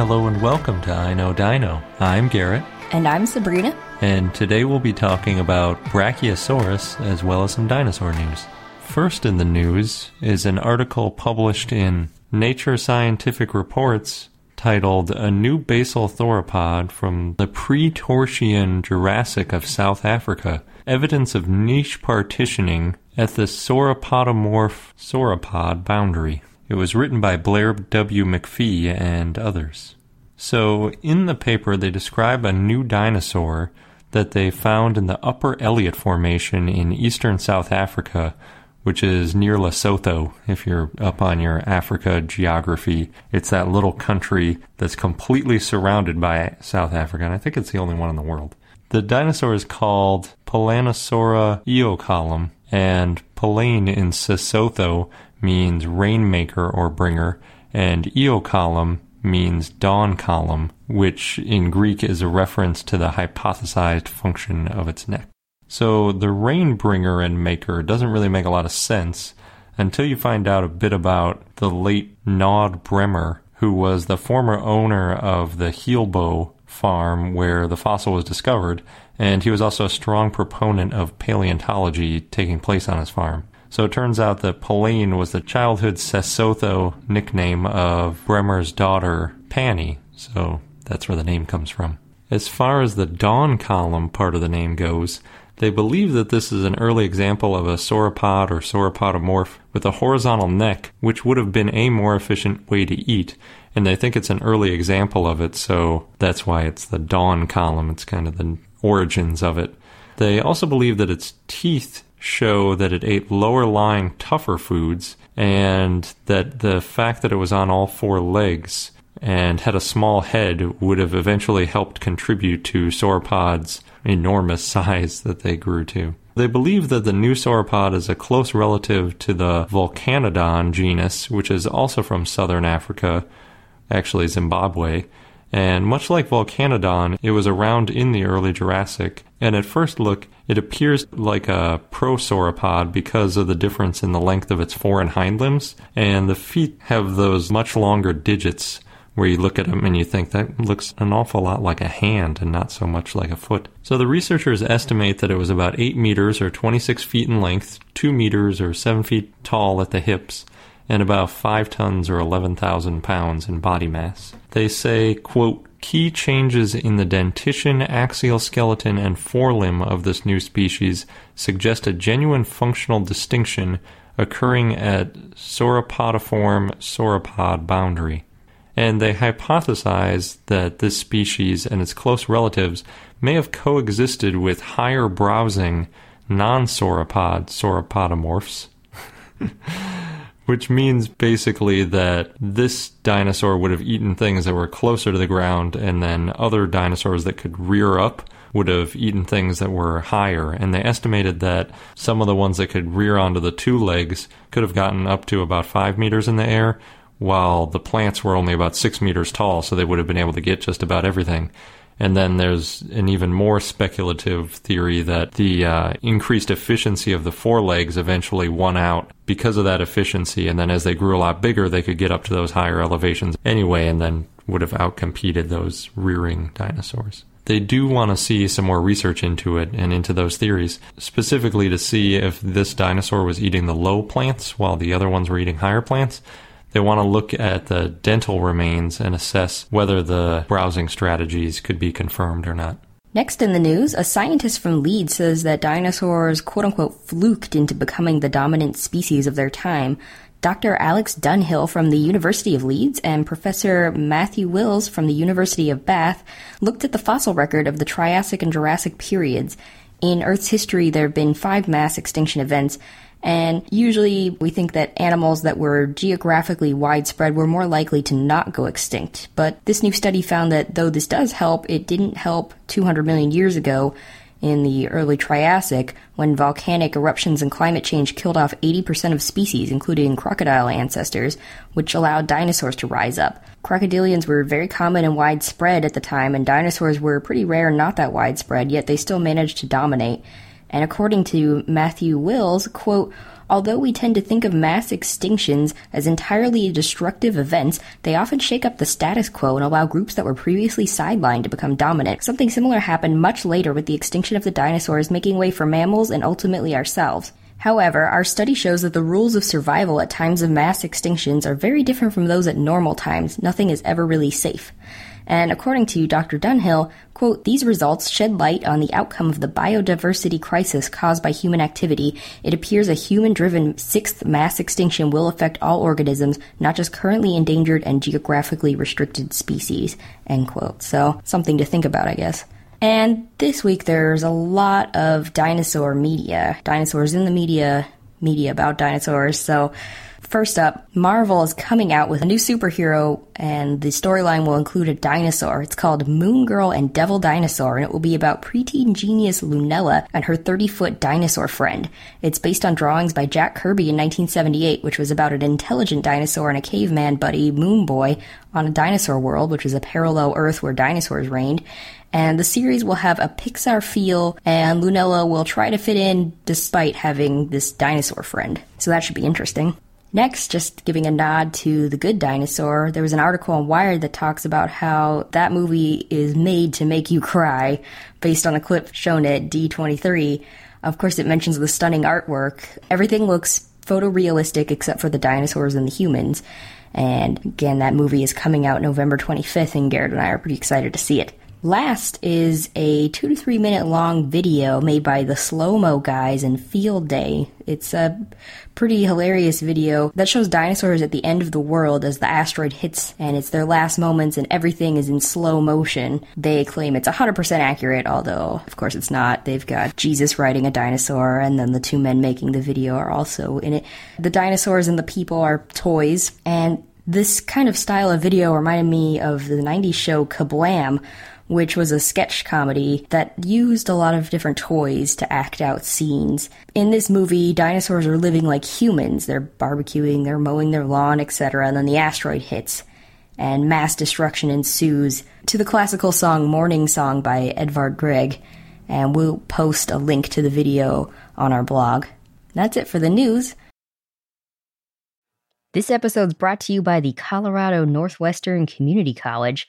Hello and welcome to I Know Dino. I'm Garrett, And I'm Sabrina. and today we'll be talking about Brachiosaurus as well as some dinosaur news. First in the news is an article published in Nature Scientific Reports titled A New Basal Theropod from the Pre-Toarcian Jurassic of South Africa, Evidence of Niche Partitioning at the Sauropodomorph sauropod boundary. It was written by Blair W. McPhee and others. So, in the paper, they describe a new dinosaur that they found in the Upper Elliot Formation in eastern South Africa, which is near Lesotho. If you're up on your Africa geography, it's that little country that's completely surrounded by South Africa, and I think it's the only one in the world. The dinosaur is called Pulanesaura eocollum, and Palane in Sesotho means rainmaker or bringer, and eocollum means dawn column, which in Greek is a reference to the hypothesized function of its neck. So the rain bringer and maker doesn't really make a lot of sense until you find out a bit about the late Nod Bremer, who was the former owner of the Heelbo farm where the fossil was discovered, and he was also a strong proponent of paleontology taking place on his farm. So it turns out that Pauline was the childhood Sesotho nickname of Bremer's daughter, Pani. So that's where the name comes from. As far as the dawn column part of the name goes, they believe that this is an early example of a sauropod or sauropodomorph with a horizontal neck, which would have been a more efficient way to eat. And they think it's an early example of it, so that's why it's the dawn column. It's kind of the origins of it. They also believe that its teeth show that it ate lower lying, tougher foods, and that the fact that it was on all four legs and had a small head would have eventually helped contribute to sauropods' enormous size that they grew to. They believe that the new sauropod is a close relative to the Vulcanodon genus, which is also from southern Africa, actually Zimbabwe. And much like Vulcanodon, it was around in the early Jurassic, and at first look, it appears like a prosauropod because of the difference in the length of its fore and hind limbs, and the feet have those much longer digits where you look at them and you think that looks an awful lot like a hand and not so much like a foot. So the researchers estimate that it was about 8 meters or 26 feet in length, 2 meters or 7 feet tall at the hips, and about 5 tons or 11,000 pounds in body mass. They say, quote, key changes in the dentition, axial skeleton, and forelimb of this new species suggest a genuine functional distinction occurring at sauropodiform sauropod boundary and they hypothesize that this species and its close relatives may have coexisted with higher browsing non sauropod sauropodomorphs, which means basically that this dinosaur would have eaten things that were closer to the ground, and then other dinosaurs that could rear up would have eaten things that were higher. And they estimated that some of the ones that could rear onto the two legs could have gotten up to about five meters in the air, while the plants were only about six meters tall, so they would have been able to get just about everything. And then there's an even more speculative theory that the uh, increased efficiency of the forelegs eventually won out because of that efficiency. And then as they grew a lot bigger, they could get up to those higher elevations anyway, and then would have outcompeted those rearing dinosaurs. they do want to see some more research into it and into those theories, specifically to see if this dinosaur was eating the low plants while the other ones were eating higher plants. They want to look at the dental remains and assess whether the browsing strategies could be confirmed or not. Next in the news, a scientist from Leeds says that dinosaurs quote unquote fluked into becoming the dominant species of their time. Dr. Alex Dunhill from the University of Leeds and Professor Matthew Wills from the University of Bath looked at the fossil record of the Triassic and Jurassic periods. In Earth's history, there have been five mass extinction events, and usually we think that animals that were geographically widespread were more likely to not go extinct. But this new study found that though this does help, it didn't help 200 million years ago in the early Triassic when volcanic eruptions and climate change killed off 80% of species, including crocodile ancestors, which allowed dinosaurs to rise up. Crocodilians were very common and widespread at the time, and dinosaurs were pretty rare and not that widespread, yet they still managed to dominate. And according to Matthew Wills, quote, Although we tend to think of mass extinctions as entirely destructive events, they often shake up the status quo and allow groups that were previously sidelined to become dominant. Something similar happened much later with the extinction of the dinosaurs, making way for mammals and ultimately ourselves. However, our study shows that the rules of survival at times of mass extinctions are very different from those at normal times. Nothing is ever really safe. And according to Dr. Dunhill, quote, these results shed light on the outcome of the biodiversity crisis caused by human activity. It appears a human driven sixth mass extinction will affect all organisms, not just currently endangered and geographically restricted species, end quote. So something to think about, I guess. And this week there's a lot of dinosaur media, dinosaurs in the media, media about dinosaurs. So First up, Marvel is coming out with a new superhero, and the storyline will include a dinosaur. It's called Moon Girl and Devil Dinosaur, and it will be about preteen genius Lunella and her 30 foot dinosaur friend. It's based on drawings by Jack Kirby in 1978, which was about an intelligent dinosaur and a caveman buddy, Moon Boy, on a dinosaur world, which is a parallel Earth where dinosaurs reigned. And the series will have a Pixar feel, and Lunella will try to fit in despite having this dinosaur friend. So that should be interesting. Next, just giving a nod to The Good Dinosaur, there was an article on Wired that talks about how that movie is made to make you cry based on a clip shown at D23. Of course, it mentions the stunning artwork. Everything looks photorealistic except for the dinosaurs and the humans. And again, that movie is coming out November 25th, and Garrett and I are pretty excited to see it. Last is a two to three minute long video made by the Slow Mo guys in Field Day. It's a pretty hilarious video that shows dinosaurs at the end of the world as the asteroid hits and it's their last moments and everything is in slow motion. They claim it's 100% accurate, although of course it's not. They've got Jesus riding a dinosaur and then the two men making the video are also in it. The dinosaurs and the people are toys and this kind of style of video reminded me of the 90s show Kablam, which was a sketch comedy that used a lot of different toys to act out scenes. In this movie, dinosaurs are living like humans. They're barbecuing, they're mowing their lawn, etc., and then the asteroid hits and mass destruction ensues to the classical song Morning Song by Edvard Grieg, and we'll post a link to the video on our blog. That's it for the news. This episode's brought to you by the Colorado Northwestern Community College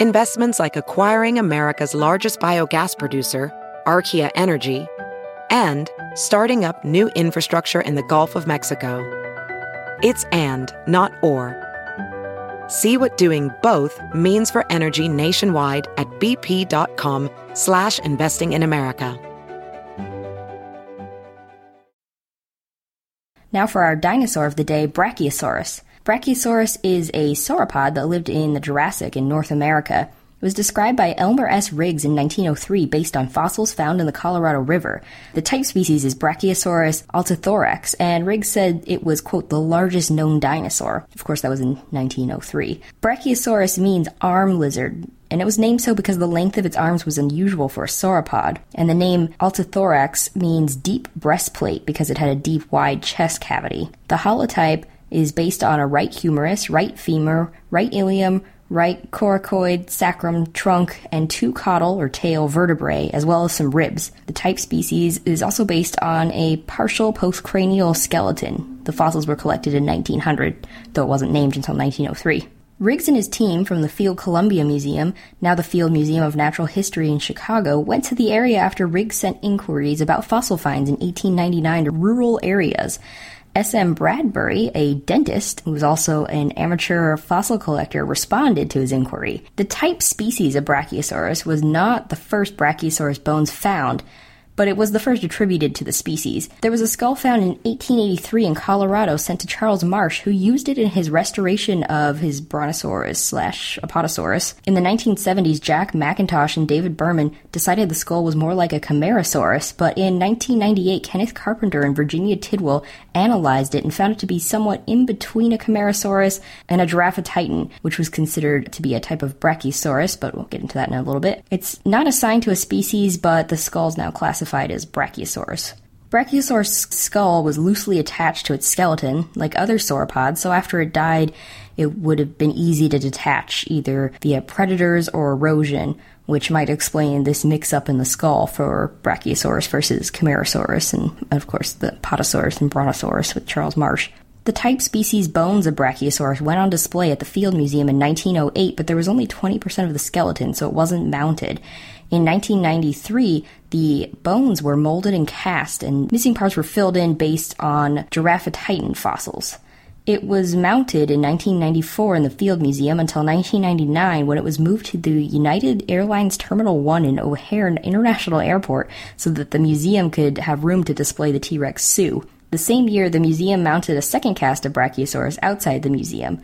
Investments like acquiring America's largest biogas producer, Archaea Energy, and starting up new infrastructure in the Gulf of Mexico. It's and, not or. See what doing both means for energy nationwide at bp.com slash investing in America. Now for our dinosaur of the day, Brachiosaurus. Brachiosaurus is a sauropod that lived in the Jurassic in North America. It was described by Elmer S. Riggs in 1903 based on fossils found in the Colorado River. The type species is Brachiosaurus altithorax, and Riggs said it was, quote, the largest known dinosaur. Of course, that was in 1903. Brachiosaurus means arm lizard, and it was named so because the length of its arms was unusual for a sauropod. And the name altithorax means deep breastplate because it had a deep, wide chest cavity. The holotype is based on a right humerus, right femur, right ilium, right coracoid, sacrum, trunk, and two caudal or tail vertebrae, as well as some ribs. The type species is also based on a partial postcranial skeleton. The fossils were collected in 1900, though it wasn't named until 1903. Riggs and his team from the Field Columbia Museum, now the Field Museum of Natural History in Chicago, went to the area after Riggs sent inquiries about fossil finds in 1899 to rural areas. S.M. Bradbury, a dentist who was also an amateur fossil collector, responded to his inquiry. The type species of Brachiosaurus was not the first Brachiosaurus bones found, but it was the first attributed to the species. There was a skull found in 1883 in Colorado sent to Charles Marsh, who used it in his restoration of his Brontosaurus slash Apatosaurus. In the 1970s, Jack McIntosh and David Berman decided the skull was more like a Camarasaurus, but in 1998, Kenneth Carpenter and Virginia Tidwell analyzed it and found it to be somewhat in between a Camarasaurus and a Giraffatitan, which was considered to be a type of Brachiosaurus, but we'll get into that in a little bit. It's not assigned to a species, but the skull is now classified as Brachiosaurus. Brachiosaurus' skull was loosely attached to its skeleton, like other sauropods, so after it died, it would have been easy to detach, either via predators or erosion, which might explain this mix up in the skull for Brachiosaurus versus Camarasaurus, and of course the Apatosaurus and Brontosaurus with Charles Marsh. The type species bones of Brachiosaurus went on display at the Field Museum in 1908, but there was only 20% of the skeleton, so it wasn't mounted. In 1993, the bones were molded and cast, and missing parts were filled in based on Giraffatitan fossils. It was mounted in 1994 in the Field Museum until 1999 when it was moved to the United Airlines Terminal 1 in O'Hare International Airport so that the museum could have room to display the T Rex Sue. The same year, the museum mounted a second cast of Brachiosaurus outside the museum,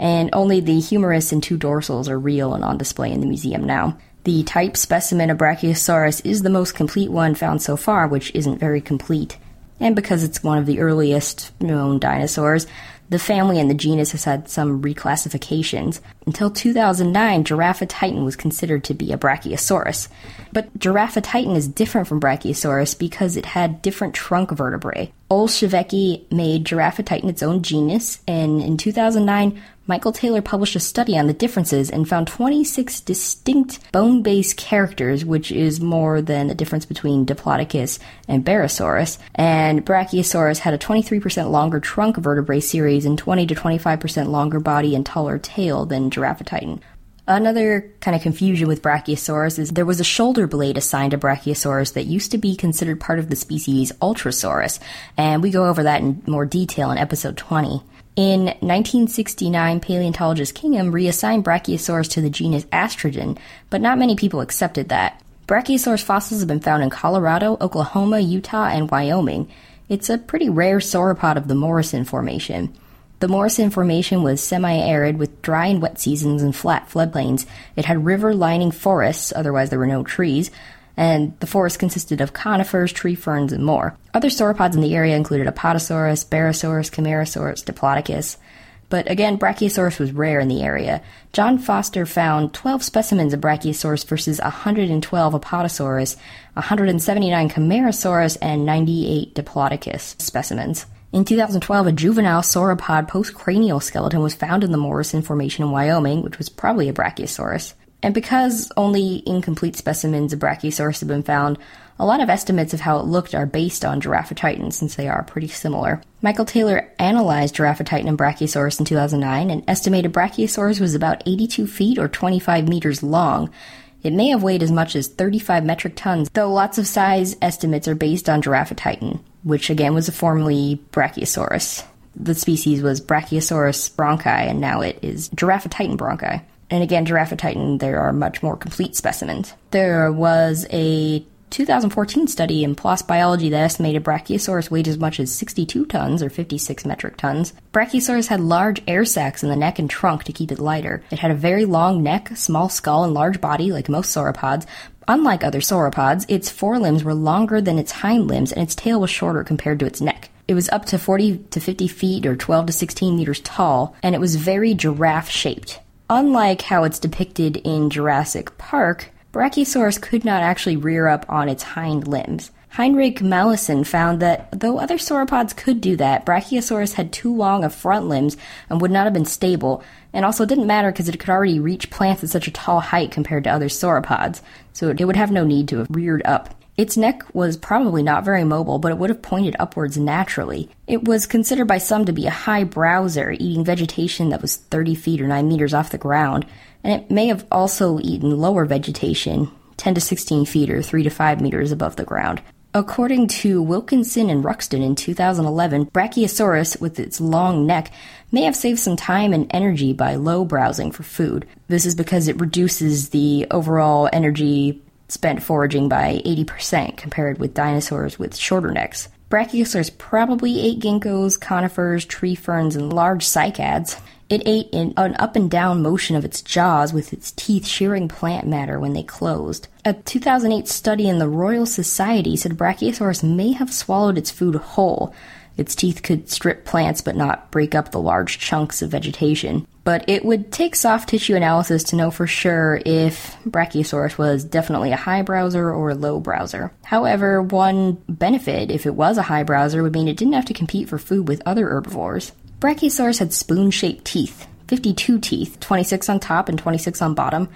and only the humerus and two dorsals are real and on display in the museum now. The type specimen of Brachiosaurus is the most complete one found so far, which isn't very complete. And because it's one of the earliest known dinosaurs, the family and the genus has had some reclassifications. Until 2009, Giraffatitan was considered to be a Brachiosaurus. But Giraffatitan is different from Brachiosaurus because it had different trunk vertebrae. Olshevsky made Giraffatitan its own genus, and in 2009, Michael Taylor published a study on the differences and found 26 distinct bone based characters, which is more than the difference between Diplodocus and Barosaurus. And Brachiosaurus had a 23% longer trunk vertebrae series and 20 to 25% longer body and taller tail than Giraffatitan. Another kind of confusion with Brachiosaurus is there was a shoulder blade assigned to Brachiosaurus that used to be considered part of the species Ultrasaurus, and we go over that in more detail in episode 20. In 1969, paleontologist Kingham reassigned Brachiosaurus to the genus Astrodon, but not many people accepted that. Brachiosaurus fossils have been found in Colorado, Oklahoma, Utah, and Wyoming. It's a pretty rare sauropod of the Morrison Formation. The Morrison Formation was semi arid with dry and wet seasons and flat floodplains. It had river lining forests, otherwise, there were no trees, and the forest consisted of conifers, tree ferns, and more. Other sauropods in the area included Apatosaurus, Barosaurus, Camarasaurus, Diplodocus. But again, Brachiosaurus was rare in the area. John Foster found 12 specimens of Brachiosaurus versus 112 Apatosaurus, 179 Camarasaurus, and 98 Diplodocus specimens. In 2012, a juvenile sauropod postcranial skeleton was found in the Morrison Formation in Wyoming, which was probably a Brachiosaurus. And because only incomplete specimens of Brachiosaurus have been found, a lot of estimates of how it looked are based on Giraffatitan since they are pretty similar. Michael Taylor analyzed Giraffatitan and Brachiosaurus in 2009 and estimated Brachiosaurus was about 82 feet or 25 meters long. It may have weighed as much as 35 metric tons, though lots of size estimates are based on Giraffatitan, which again was formerly Brachiosaurus. The species was Brachiosaurus brancai, and now it is Giraffatitan brancai. And again, Giraffatitan, there are much more complete specimens. There was a 2014 study in PLOS Biology that estimated Brachiosaurus weighed as much as 62 tons, or 56 metric tons. Brachiosaurus had large air sacs in the neck and trunk to keep it lighter. It had a very long neck, small skull, and large body, like most sauropods. Unlike other sauropods, its forelimbs were longer than its hind limbs, and its tail was shorter compared to its neck. It was up to 40 to 50 feet, or 12 to 16 meters tall, and it was very giraffe shaped. Unlike how it's depicted in Jurassic Park, Brachiosaurus could not actually rear up on its hind limbs. Heinrich Mallison found that though other sauropods could do that, Brachiosaurus had too long of front limbs and would not have been stable, and also it didn't matter because it could already reach plants at such a tall height compared to other sauropods, so it would have no need to have reared up. Its neck was probably not very mobile, but it would have pointed upwards naturally. It was considered by some to be a high browser, eating vegetation that was 30 feet or 9 meters off the ground, and it may have also eaten lower vegetation, 10 to 16 feet or 3 to 5 meters above the ground. According to Wilkinson and Ruxton in 2011, Brachiosaurus, with its long neck, may have saved some time and energy by low browsing for food. This is because it reduces the overall energy spent foraging by 80% compared with dinosaurs with shorter necks. Brachiosaurus probably ate ginkgos, conifers, tree ferns, and large cycads. It ate in an up and down motion of its jaws with its teeth shearing plant matter when they closed. A 2008 study in the Royal Society said Brachiosaurus may have swallowed its food whole. Its teeth could strip plants but not break up the large chunks of vegetation but it would take soft tissue analysis to know for sure if Brachiosaurus was definitely a high browser or a low browser. However, one benefit, if it was a high browser, would mean it didn't have to compete for food with other herbivores. Brachiosaurus had spoon shaped teeth, 52 teeth, 26 on top and 26 on bottom.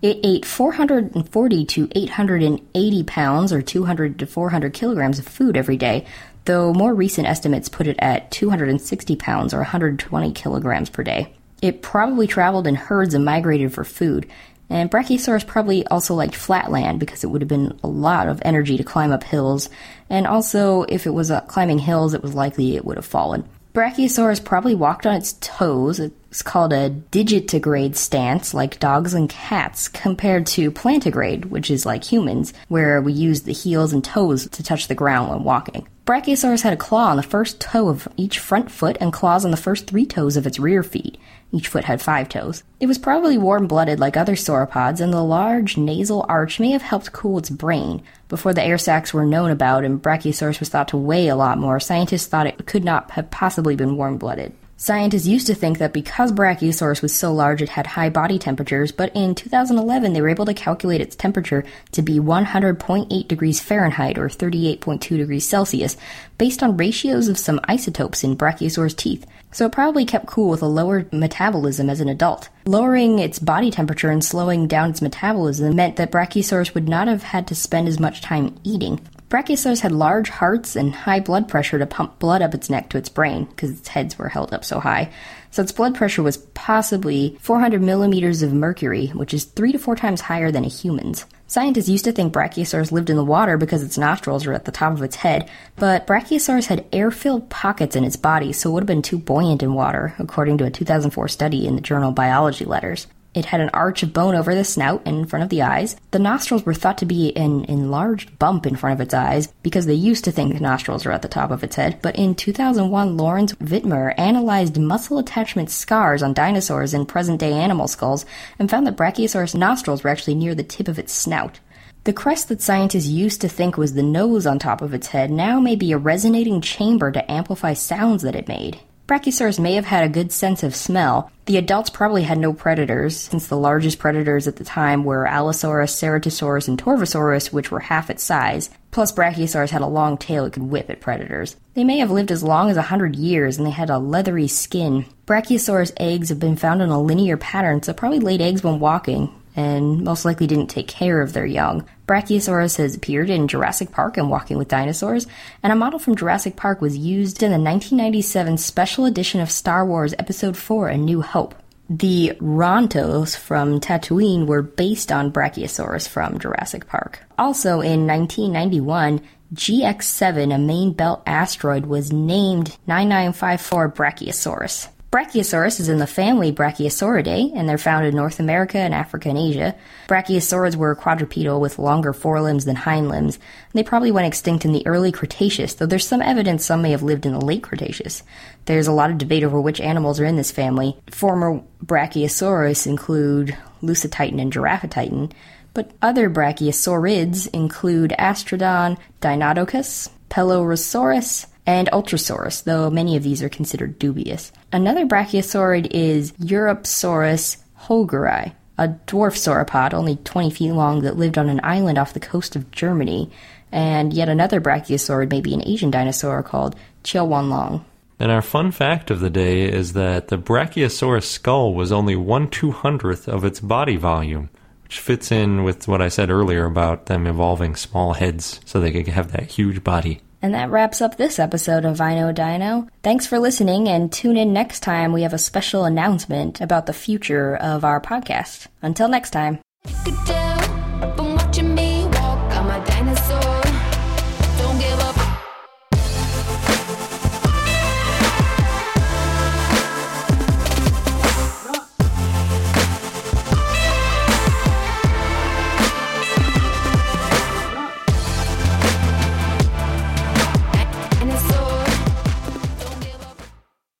It ate 440 to 880 pounds or 200 to 400 kilograms of food every day, though more recent estimates put it at 260 pounds or 120 kilograms per day. It probably traveled in herds and migrated for food. And Brachiosaurus probably also liked flat land because it would have been a lot of energy to climb up hills. And also, if it was uh, climbing hills, it was likely it would have fallen. Brachiosaurus probably walked on its toes. It's called a digitigrade stance, like dogs and cats, compared to plantigrade, which is like humans, where we use the heels and toes to touch the ground when walking. Brachiosaurus had a claw on the first toe of each front foot and claws on the first three toes of its rear feet. Each foot had five toes. It was probably warm blooded like other sauropods, and the large nasal arch may have helped cool its brain. Before the air sacs were known about and Brachiosaurus was thought to weigh a lot more, scientists thought it could not have possibly been warm blooded. Scientists used to think that because Brachiosaurus was so large it had high body temperatures, but in 2011 they were able to calculate its temperature to be 100.8 degrees Fahrenheit or 38.2 degrees Celsius, based on ratios of some isotopes in Brachiosaurus teeth. So it probably kept cool with a lower metabolism as an adult. Lowering its body temperature and slowing down its metabolism meant that Brachiosaurus would not have had to spend as much time eating. Brachiosaurus had large hearts and high blood pressure to pump blood up its neck to its brain because its heads were held up so high. So its blood pressure was possibly 400 millimeters of mercury, which is three to four times higher than a human's. Scientists used to think Brachiosaurus lived in the water because its nostrils were at the top of its head, but Brachiosaurus had air filled pockets in its body, so it would have been too buoyant in water, according to a 2004 study in the journal Biology Letters. It had an arch of bone over the snout and in front of the eyes. The nostrils were thought to be an enlarged bump in front of its eyes because they used to think the nostrils were at the top of its head. But in 2001, Lawrence Witmer analyzed muscle attachment scars on dinosaurs and present day animal skulls and found that Brachiosaurus nostrils were actually near the tip of its snout. The crest that scientists used to think was the nose on top of its head now may be a resonating chamber to amplify sounds that it made. Brachiosaurus may have had a good sense of smell. The adults probably had no predators, since the largest predators at the time were Allosaurus, Ceratosaurus, and Torvosaurus, which were half its size. Plus, Brachiosaurus had a long tail it could whip at predators. They may have lived as long as a hundred years, and they had a leathery skin. Brachiosaurus eggs have been found in a linear pattern, so probably laid eggs when walking, and most likely didn't take care of their young. Brachiosaurus has appeared in Jurassic Park and Walking with Dinosaurs, and a model from Jurassic Park was used in the 1997 special edition of Star Wars Episode 4 A New Hope. The Rontos from Tatooine were based on Brachiosaurus from Jurassic Park. Also in 1991, GX7, a main belt asteroid, was named 9954 Brachiosaurus. Brachiosaurus is in the family Brachiosauridae, and they're found in North America and Africa and Asia. Brachiosaurids were quadrupedal with longer forelimbs than hind limbs. They probably went extinct in the early Cretaceous, though there's some evidence some may have lived in the late Cretaceous. There's a lot of debate over which animals are in this family. Former Brachiosaurus include Lusotitan and Giraffatitan, but other brachiosaurids include Astrodon, Deinonychus, Pelorosaurus, and Ultrasaurus, though many of these are considered dubious. Another brachiosaurid is Europasaurus holgeri, a dwarf sauropod only 20 feet long that lived on an island off the coast of Germany. And yet another brachiosaurid may be an Asian dinosaur called Qiaowanlong. And our fun fact of the day is that the Brachiosaurus skull was only one two hundredth of its body volume, which fits in with what I said earlier about them evolving small heads so they could have that huge body. And that wraps up this episode of Know Dino. Thanks for listening and tune in next time. We have a special announcement about the future of our podcast. Until next time.